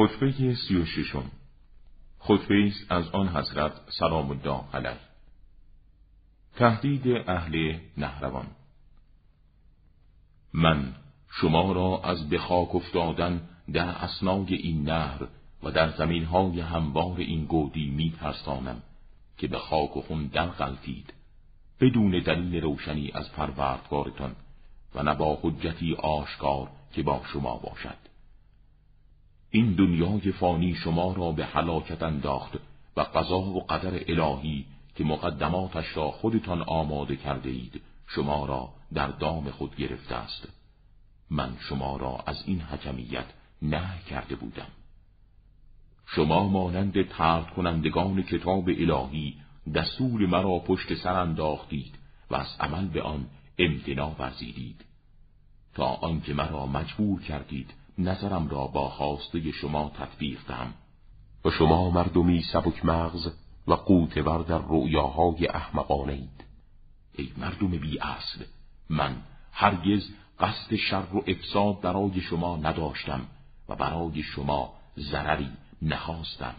خطبه سی و ششم. خطبه است از آن حضرت سلام الله علیه. تهدید اهل نهروان. من شما را از به خاک افتادن در اسنای این نهر و در زمین های هموار این گودی می ترسانم که به خاک و خون در غلطید بدون دلیل روشنی از پروردگارتان و نه با حجتی آشکار که با شما باشد. دنیای فانی شما را به حلاکت انداخت و قضا و قدر الهی که مقدماتش را خودتان آماده کرده اید شما را در دام خود گرفته است. من شما را از این حکمیت نه کرده بودم. شما مانند ترد کنندگان کتاب الهی دستور مرا پشت سر انداختید و از عمل به آن امتنا ورزیدید. تا آنکه مرا مجبور کردید نظرم را با خواسته شما تطبیق دهم. و شما مردمی سبک مغز و قوتور در رؤیاهای احمقانه اید ای مردم بی اصل من هرگز قصد شر و افساد برای شما نداشتم و برای شما ضرری نخواستم.